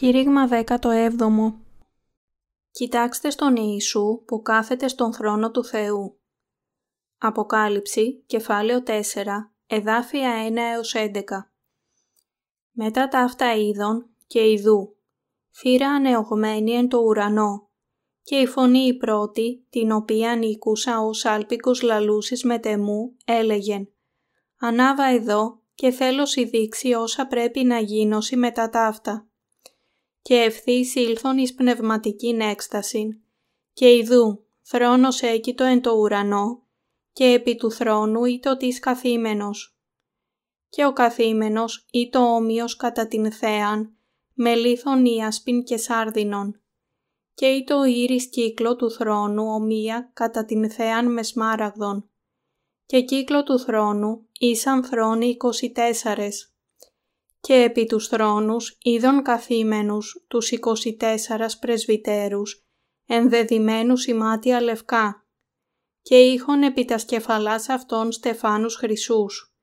Κήρυγμα 17 Κοιτάξτε στον Ιησού που κάθεται στον θρόνο του Θεού. Αποκάλυψη, κεφάλαιο 4, εδάφια 1 έως 11 Μετά τα αυτά είδων και ειδού, θύρα ανεωγμένη εν το ουρανό, και η φωνή η πρώτη, την οποία νικούσα ως άλπικους λαλούσεις με τεμού, έλεγεν «Ανάβα εδώ και θέλω δείξει όσα πρέπει να γίνωση μετά τα αυτά» και ευθύς ήλθον εις πνευματικήν έκστασιν, και ιδού θρόνος έκητο εν το ουρανό, και επί του θρόνου ήτο της καθήμενος. Και ο καθήμενος ήτο όμοιος κατά την θέαν, με λίθον ιασπιν και σάρδινον, και ήτο ο ήρης κύκλο του θρόνου ομοία κατά την θέαν με σμάραγδον, και κύκλο του θρόνου ήσαν θρόνοι 24 και επί τους θρόνους είδων καθήμενους τους 24 πρεσβυτέρους, ενδεδειμένους ημάτια λευκά, και είχον επί τας σκεφαλάς αυτών στεφάνους χρυσούς,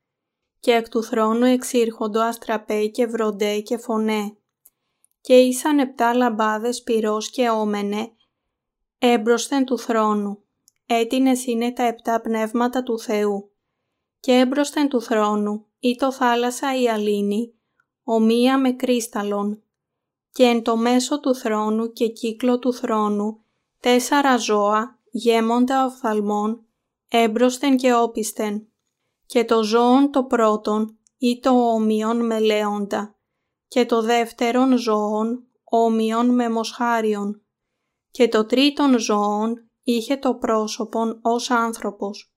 και εκ του θρόνου εξήρχοντο αστραπέ και βροντέ και φωνέ, και ήσαν επτά λαμπάδες πυρός και όμενε, έμπροσθεν του θρόνου, έτινες είναι τα επτά πνεύματα του Θεού, και έμπροσθεν του θρόνου ή το θάλασσα η αλήνη, ομοία με κρίσταλον, και εν το μέσο του θρόνου και κύκλο του θρόνου τέσσερα ζώα γέμοντα οφθαλμών, έμπροσθεν και όπισθεν, και το ζώον το πρώτον ή το όμοιον με λέοντα, και το δεύτερον ζώον όμοιον με μοσχάριον, και το τρίτον ζώον είχε το πρόσωπον ως άνθρωπος,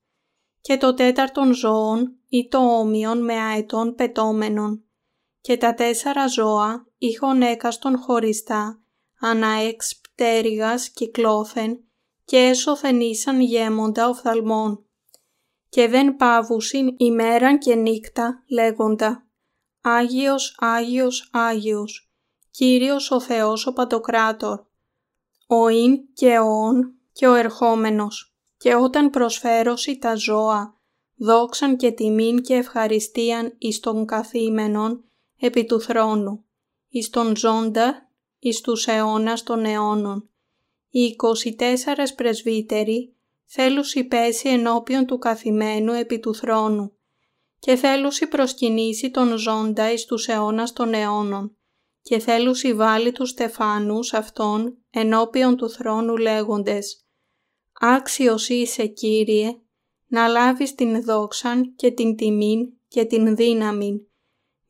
και το τέταρτον ζώον ή το όμοιον με αετών πετώμενον, και τα τέσσερα ζώα είχον έκαστον χωριστά, ανά εξ πτέρυγας κυκλώθεν και έσωθεν ήσαν γέμοντα οφθαλμών. Και δεν πάβουσιν ημέραν και νύχτα λέγοντα «Άγιος, Άγιος, Άγιος, Κύριος ο Θεός ο Παντοκράτορ, ο Ιν και ο Ον και ο Ερχόμενος, και όταν προσφέρωσι τα ζώα, δόξαν και τιμήν και ευχαριστίαν εις των καθήμενων επί του θρόνου, εις τον ζώντα, εις τους αιώνας των αιώνων. Οι 24 πρεσβύτεροι θέλουσι πέσει ενώπιον του καθημένου επί του θρόνου και θέλουσι προσκυνήσει τον ζώντα εις τους αιώνας των αιώνων και θέλουσι βάλει τους στεφάνους αυτών ενώπιον του θρόνου λέγοντες «Άξιος είσαι Κύριε, να λάβεις την δόξαν και την τιμήν και την δύναμην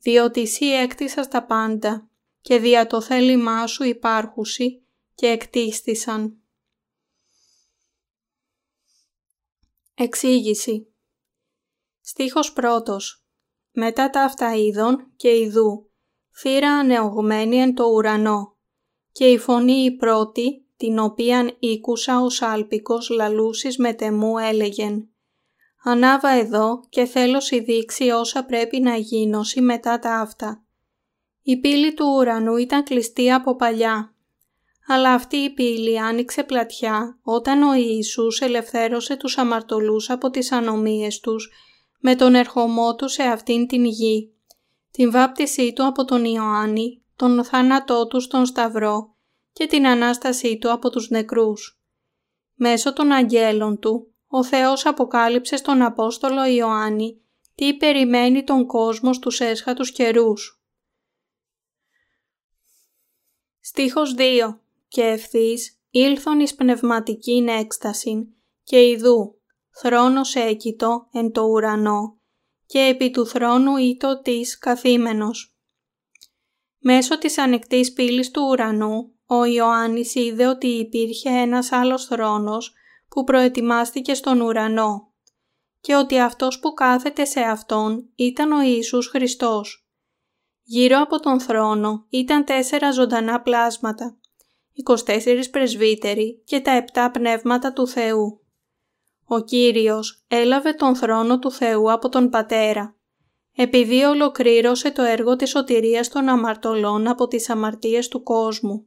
διότι εσύ έκτισας τα πάντα και δια το θέλημά σου υπάρχουσι και εκτίστησαν. Εξήγηση. Στίχος πρώτος. Μετά τα αυτά είδων και ειδού, θύρα ανεωγμένη εν το ουρανό, και η φωνή η πρώτη, την οποίαν ήκουσα ο σάλπικος λαλούσις με τεμού έλεγεν Ανάβα εδώ και θέλω δείξει όσα πρέπει να γίνωση μετά τα αυτά. Η πύλη του ουρανού ήταν κλειστή από παλιά, αλλά αυτή η πύλη άνοιξε πλατιά όταν ο Ιησούς ελευθέρωσε τους αμαρτωλούς από τις ανομίες τους με τον ερχομό του σε αυτήν την γη, την βάπτισή του από τον Ιωάννη, τον θάνατό τους στον Σταυρό και την Ανάστασή του από τους νεκρούς. Μέσω των αγγέλων του, ο Θεός αποκάλυψε στον Απόστολο Ιωάννη τι περιμένει τον κόσμο στους έσχατους καιρούς. Στίχος 2 «Και ευθύς ήλθον εις πνευματικήν έκστασιν και ιδού θρόνος έκητο εν το ουρανό και επί του θρόνου ήτο της καθήμενος». Μέσω της ανοιχτής πύλης του ουρανού, ο Ιωάννης είδε ότι υπήρχε ένας άλλος θρόνος που προετοιμάστηκε στον ουρανό και ότι αυτός που κάθεται σε αυτόν ήταν ο Ιησούς Χριστός. Γύρω από τον θρόνο ήταν τέσσερα ζωντανά πλάσματα, 24 πρεσβύτεροι και τα επτά πνεύματα του Θεού. Ο Κύριος έλαβε τον θρόνο του Θεού από τον Πατέρα, επειδή ολοκλήρωσε το έργο της σωτηρίας των αμαρτωλών από τις αμαρτίες του κόσμου.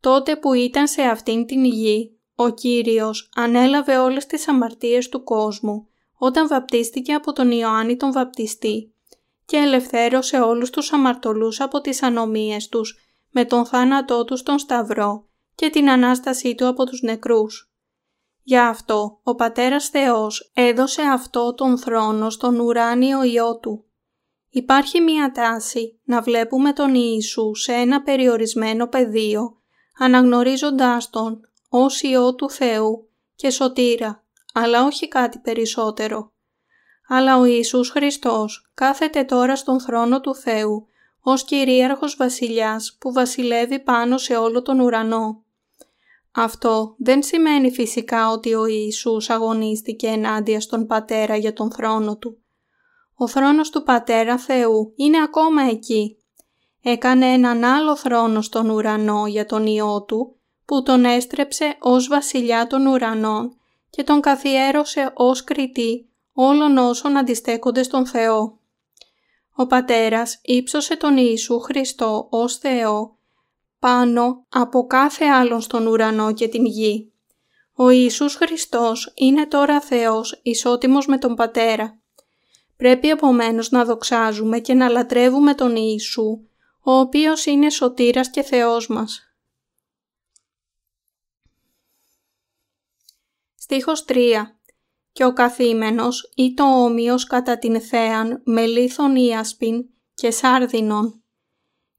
Τότε που ήταν σε αυτήν την γη, ο Κύριος ανέλαβε όλες τις αμαρτίες του κόσμου όταν βαπτίστηκε από τον Ιωάννη τον Βαπτιστή και ελευθέρωσε όλους τους αμαρτωλούς από τις ανομίες τους με τον θάνατό τους στον Σταυρό και την Ανάστασή του από τους νεκρούς. Γι' αυτό ο Πατέρας Θεός έδωσε αυτό τον θρόνο στον ουράνιο Υιό Του. Υπάρχει μία τάση να βλέπουμε τον Ιησού σε ένα περιορισμένο πεδίο, αναγνωρίζοντάς Τον ως Υιό του Θεού και σωτήρα, αλλά όχι κάτι περισσότερο. Αλλά ο Ιησούς Χριστός κάθεται τώρα στον θρόνο του Θεού ως κυρίαρχος βασιλιάς που βασιλεύει πάνω σε όλο τον ουρανό. Αυτό δεν σημαίνει φυσικά ότι ο Ιησούς αγωνίστηκε ενάντια στον Πατέρα για τον θρόνο Του. Ο θρόνος του Πατέρα Θεού είναι ακόμα εκεί. Έκανε έναν άλλο θρόνο στον ουρανό για τον Υιό Του, που τον έστρεψε ως βασιλιά των ουρανών και τον καθιέρωσε ως κριτή όλων όσων αντιστέκονται στον Θεό. Ο Πατέρας ύψωσε τον Ιησού Χριστό ως Θεό πάνω από κάθε άλλον στον ουρανό και την γη. Ο Ιησούς Χριστός είναι τώρα Θεός ισότιμος με τον Πατέρα. Πρέπει επομένως να δοξάζουμε και να λατρεύουμε τον Ιησού, ο οποίος είναι σωτήρας και Θεός μας. Στίχος 3 «Και ο καθήμενος ή το όμοιος κατά την θέαν με λίθον ίασπιν και σάρδινον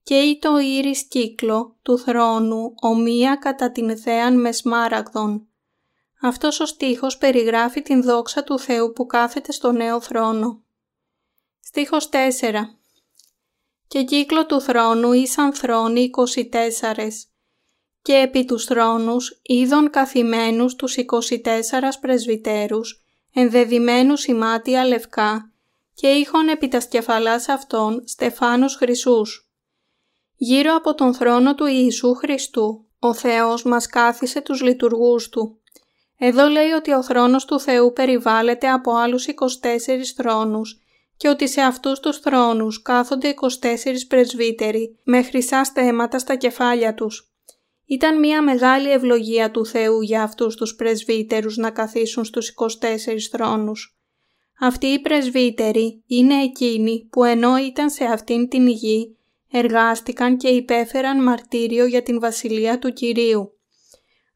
και ή το ήρις κύκλο του θρόνου ομοία κατά την θέαν με σμάραγδον». Αυτός ο στίχος περιγράφει την δόξα του Θεού που κάθεται στο νέο θρόνο. Στίχος 4 «Και κύκλο του θρόνου ήσαν θρόνοι 24 και επί τους θρόνους είδων καθημένους τους 24 πρεσβυτέρους, ενδεδειμένους ημάτια λευκά και είχον επί τας σκεφαλάς αυτών στεφάνους χρυσούς. Γύρω από τον θρόνο του Ιησού Χριστού, ο Θεός μας κάθισε τους λειτουργούς Του. Εδώ λέει ότι ο θρόνος του Θεού περιβάλλεται από άλλους 24 θρόνους και ότι σε αυτούς τους θρόνους κάθονται 24 πρεσβύτεροι με χρυσά στέματα στα κεφάλια τους. Ήταν μια μεγάλη ευλογία του Θεού για αυτούς τους πρεσβύτερους να καθίσουν στους 24 θρόνους. Αυτοί οι πρεσβύτεροι είναι εκείνοι που ενώ ήταν σε αυτήν την γη, εργάστηκαν και υπέφεραν μαρτύριο για την Βασιλεία του Κυρίου.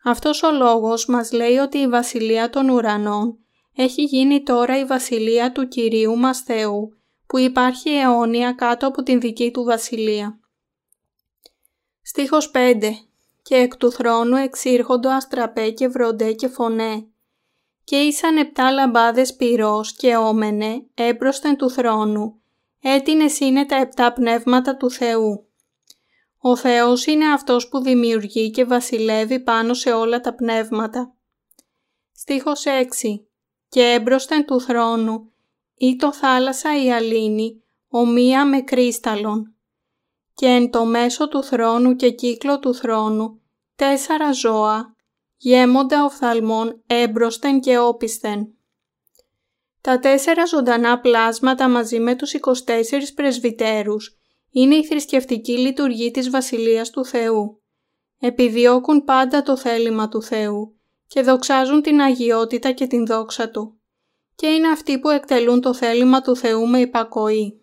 Αυτός ο λόγος μας λέει ότι η Βασιλεία των Ουρανών έχει γίνει τώρα η Βασιλεία του Κυρίου μας Θεού, που υπάρχει αιώνια κάτω από την δική του Βασιλεία. Στίχος 5 και εκ του θρόνου εξήρχοντο αστραπέ και βροντέ και φωνέ. Και ήσαν επτά λαμπάδες πυρός και όμενε έμπροσθεν του θρόνου, έτεινες είναι τα επτά πνεύματα του Θεού. Ο Θεός είναι Αυτός που δημιουργεί και βασιλεύει πάνω σε όλα τα πνεύματα. Στίχος 6 Και έμπροσθεν του θρόνου ή το θάλασσα η αλήνη, ομοία με κρίσταλον και εν το μέσο του θρόνου και κύκλο του θρόνου τέσσερα ζώα γέμοντα οφθαλμών έμπροσθεν και όπισθεν. Τα τέσσερα ζωντανά πλάσματα μαζί με τους 24 πρεσβυτέρους είναι η θρησκευτική λειτουργή της Βασιλείας του Θεού. Επιδιώκουν πάντα το θέλημα του Θεού και δοξάζουν την αγιότητα και την δόξα Του και είναι αυτοί που εκτελούν το θέλημα του Θεού με υπακοή.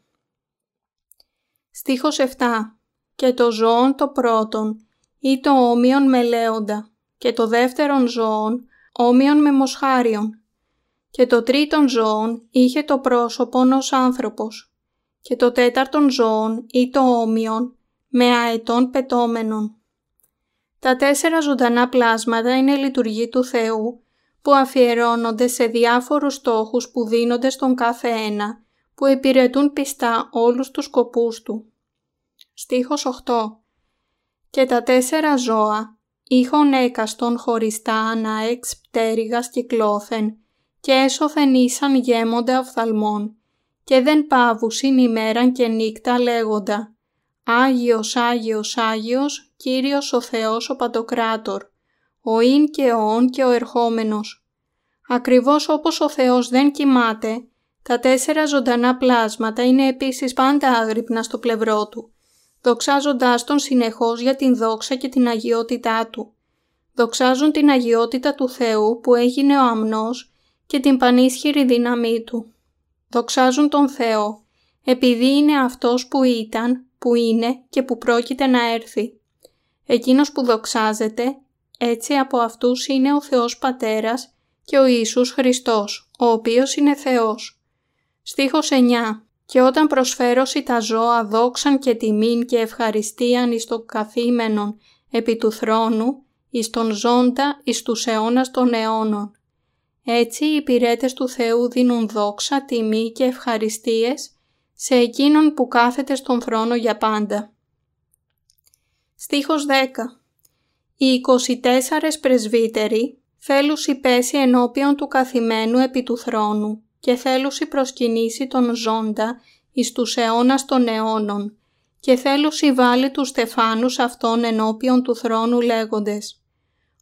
Στίχος 7 «Και το ζώον το πρώτον ή το όμοιον με λέοντα και το δεύτερον ζώον όμοιον με μοσχάριον και το τρίτον ζώον είχε το πρόσωπον ως άνθρωπος και το τέταρτον ζώον ή το όμοιον με αετών πετώμενον. Τα τέσσερα ζωντανά πλάσματα είναι λειτουργή του Θεού που αφιερώνονται σε διάφορους στόχους που δίνονται στον κάθε ένα που υπηρετούν πιστά όλους τους σκοπούς του. Στίχος 8 «Και τα τέσσερα ζώα είχον έκαστον χωριστά ανά εξ πτέρυγας κυκλώθεν και έσωθεν ήσαν γέμοντα οφθαλμών και δεν πάβουσιν ημέραν και νύκτα λέγοντα «Άγιος, Άγιος, Άγιος, Κύριος ο Θεός ο Παντοκράτορ, ο Ιν και ο Ον και ο Ερχόμενος». Ακριβώς όπως ο Θεός δεν κοιμάται, τα τέσσερα ζωντανά πλάσματα είναι επίσης πάντα άγρυπνα στο πλευρό του, δοξάζοντάς τον συνεχώς για την δόξα και την αγιότητά του. Δοξάζουν την αγιότητα του Θεού που έγινε ο αμνός και την πανίσχυρη δύναμή του. Δοξάζουν τον Θεό επειδή είναι Αυτός που ήταν, που είναι και που πρόκειται να έρθει. Εκείνος που δοξάζεται, έτσι από αυτούς είναι ο Θεός Πατέρας και ο Ιησούς Χριστός, ο οποίος είναι Θεός. Στίχος 9 «Και όταν προσφέρωσι τα ζώα δόξαν και τιμήν και ευχαριστίαν εις το καθήμενον επί του θρόνου, εις τον ζώντα εις τους αιώνας των αιώνων. Έτσι οι υπηρέτες του Θεού δίνουν δόξα, τιμή και ευχαριστίες σε εκείνον που κάθεται στον θρόνο για πάντα. Στίχος 10 Οι 24 πρεσβύτεροι θέλουσι πέσει ενώπιον του καθημένου επί του θρόνου και θέλουσι προσκυνήσει τον ζώντα εις τους αιώνας των αιώνων και θέλουσι βάλει τους στεφάνους αυτών ενώπιον του θρόνου λέγοντες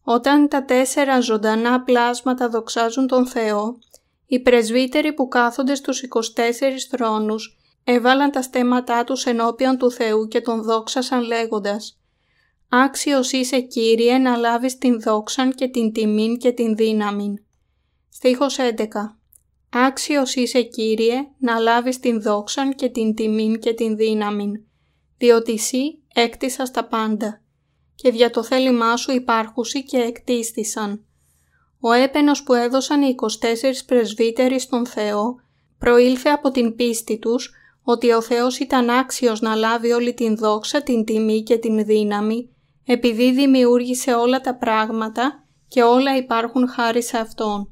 «Όταν τα τέσσερα ζωντανά πλάσματα δοξάζουν τον Θεό, οι πρεσβύτεροι που κάθονται στους 24 θρόνους έβαλαν τα στέματά τους ενώπιον του Θεού και τον δόξασαν λέγοντας «Άξιος είσαι Κύριε να λάβεις την δόξαν και την τιμήν και την δύναμην». Στίχος 11 «Άξιος είσαι Κύριε να λάβεις την δόξαν και την τιμήν και την δύναμην, διότι εσύ έκτισας τα πάντα και δια το θέλημά σου υπάρχουσι και εκτίστησαν. Ο έπαινος που έδωσαν οι 24 πρεσβύτεροι στον Θεό προήλθε από την πίστη τους ότι ο Θεός ήταν άξιος να λάβει όλη την δόξα, την τιμή και την δύναμη επειδή δημιούργησε όλα τα πράγματα και όλα υπάρχουν χάρη σε Αυτόν.